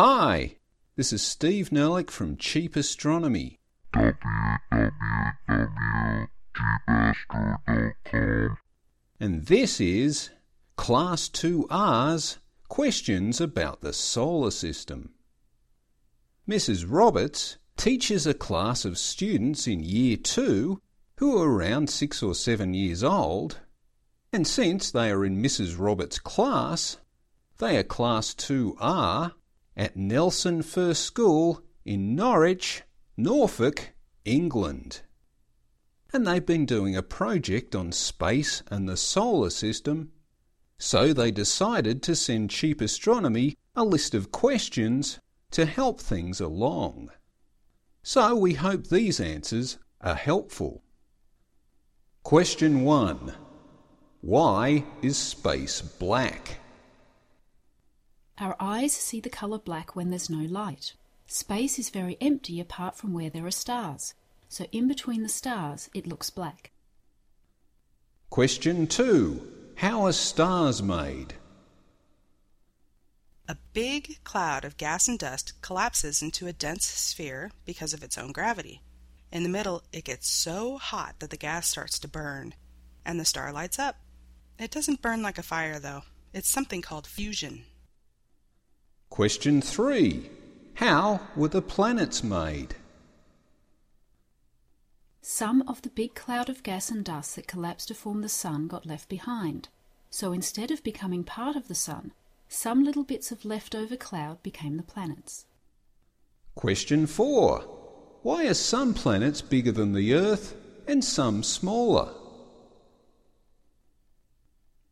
Hi, this is Steve Nerlich from Cheap Astronomy. And this is Class 2R's Questions about the Solar System. Mrs. Roberts teaches a class of students in Year 2 who are around six or seven years old, and since they are in Mrs. Roberts' class, they are Class 2R at Nelson First School in Norwich, Norfolk, England. And they've been doing a project on space and the solar system, so they decided to send Cheap Astronomy a list of questions to help things along. So we hope these answers are helpful. Question 1 Why is space black? Our eyes see the colour black when there's no light. Space is very empty apart from where there are stars, so in between the stars it looks black. Question 2 How are stars made? A big cloud of gas and dust collapses into a dense sphere because of its own gravity. In the middle, it gets so hot that the gas starts to burn, and the star lights up. It doesn't burn like a fire, though. It's something called fusion. Question 3 How were the planets made? Some of the big cloud of gas and dust that collapsed to form the sun got left behind. So instead of becoming part of the sun, some little bits of leftover cloud became the planets. Question 4 Why are some planets bigger than the Earth and some smaller?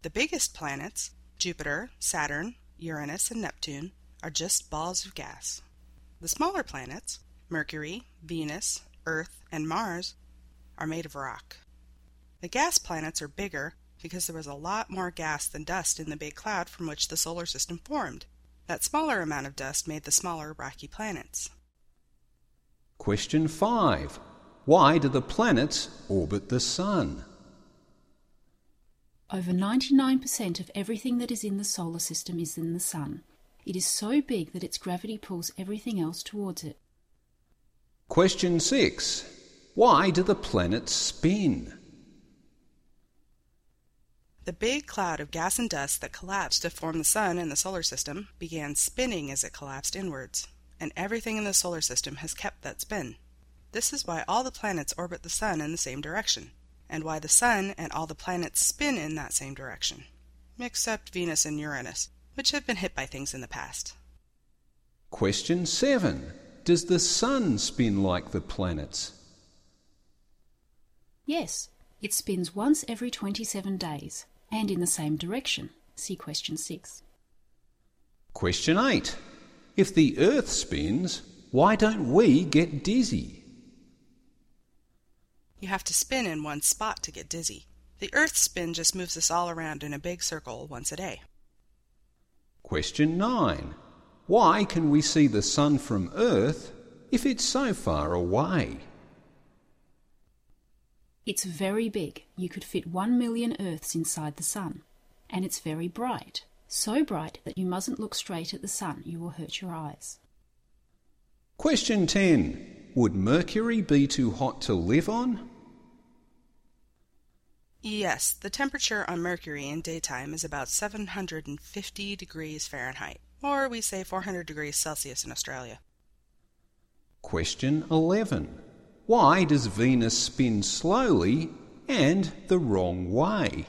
The biggest planets, Jupiter, Saturn, Uranus, and Neptune, are just balls of gas. The smaller planets, Mercury, Venus, Earth, and Mars, are made of rock. The gas planets are bigger because there was a lot more gas than dust in the big cloud from which the solar system formed. That smaller amount of dust made the smaller rocky planets. Question 5 Why do the planets orbit the Sun? Over 99% of everything that is in the solar system is in the sun. It is so big that its gravity pulls everything else towards it. Question 6 Why do the planets spin? The big cloud of gas and dust that collapsed to form the sun and the solar system began spinning as it collapsed inwards, and everything in the solar system has kept that spin. This is why all the planets orbit the sun in the same direction, and why the sun and all the planets spin in that same direction, except Venus and Uranus, which have been hit by things in the past. Question 7 Does the sun spin like the planets? Yes, it spins once every 27 days and in the same direction. See question 6. Question 8 If the Earth spins, why don't we get dizzy? You have to spin in one spot to get dizzy. The Earth's spin just moves us all around in a big circle once a day. Question 9 Why can we see the sun from Earth if it's so far away? It's very big. You could fit one million Earths inside the sun. And it's very bright. So bright that you mustn't look straight at the sun, you will hurt your eyes. Question 10 Would Mercury be too hot to live on? Yes, the temperature on Mercury in daytime is about 750 degrees Fahrenheit, or we say 400 degrees Celsius in Australia. Question 11 Why does Venus spin slowly and the wrong way?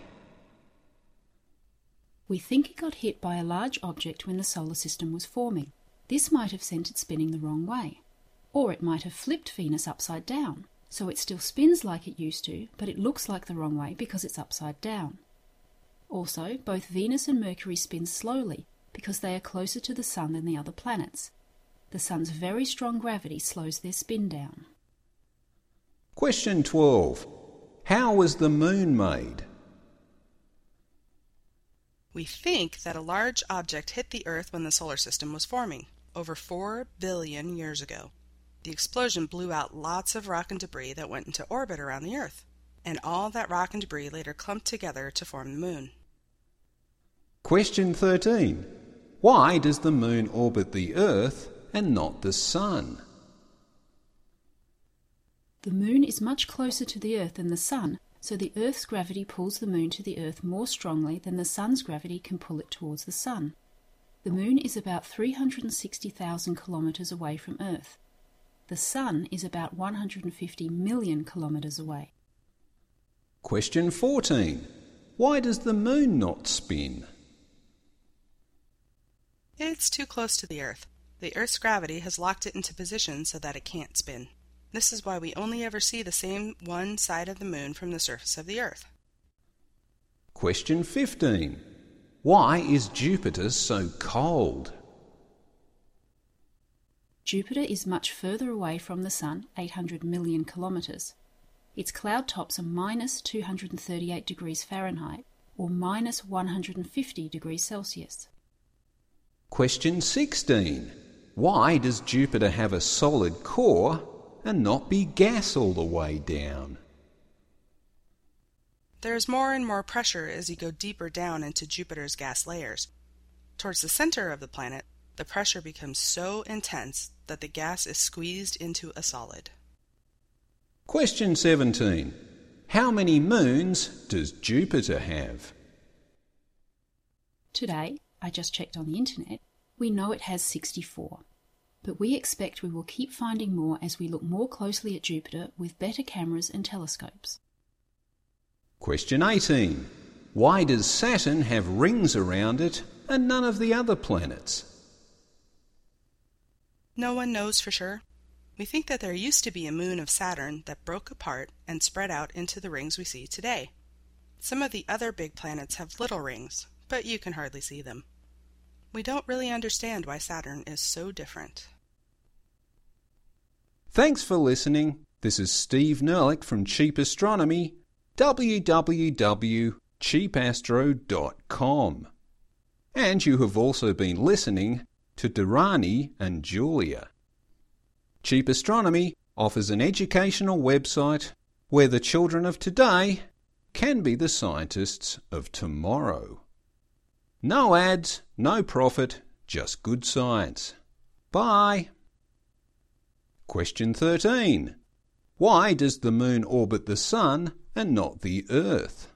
We think it got hit by a large object when the solar system was forming. This might have sent it spinning the wrong way. Or it might have flipped Venus upside down, so it still spins like it used to, but it looks like the wrong way because it's upside down. Also, both Venus and Mercury spin slowly because they are closer to the Sun than the other planets. The Sun's very strong gravity slows their spin down. Question 12 How was the moon made? We think that a large object hit the Earth when the solar system was forming, over 4 billion years ago. The explosion blew out lots of rock and debris that went into orbit around the Earth, and all that rock and debris later clumped together to form the moon. Question 13 Why does the moon orbit the Earth and not the Sun? The moon is much closer to the Earth than the Sun, so the Earth's gravity pulls the moon to the Earth more strongly than the Sun's gravity can pull it towards the Sun. The moon is about 360,000 kilometres away from Earth. The Sun is about 150 million kilometres away. Question 14. Why does the moon not spin? It's too close to the Earth. The Earth's gravity has locked it into position so that it can't spin. This is why we only ever see the same one side of the moon from the surface of the Earth. Question 15. Why is Jupiter so cold? Jupiter is much further away from the Sun, 800 million kilometres. Its cloud tops are minus 238 degrees Fahrenheit or minus 150 degrees Celsius. Question 16. Why does Jupiter have a solid core and not be gas all the way down? There is more and more pressure as you go deeper down into Jupiter's gas layers. Towards the center of the planet, the pressure becomes so intense that the gas is squeezed into a solid. Question 17. How many moons does Jupiter have? Today, I just checked on the internet, we know it has 64. But we expect we will keep finding more as we look more closely at Jupiter with better cameras and telescopes. Question 18. Why does Saturn have rings around it and none of the other planets? No one knows for sure. We think that there used to be a moon of Saturn that broke apart and spread out into the rings we see today. Some of the other big planets have little rings, but you can hardly see them. We don't really understand why Saturn is so different. Thanks for listening. This is Steve Nerlich from Cheap Astronomy, www.cheapastro.com. And you have also been listening to Durrani and Julia. Cheap Astronomy offers an educational website where the children of today can be the scientists of tomorrow. No ads, no profit, just good science. Bye. Question 13. Why does the moon orbit the sun and not the earth?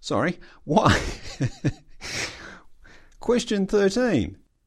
Sorry, why? Question 13.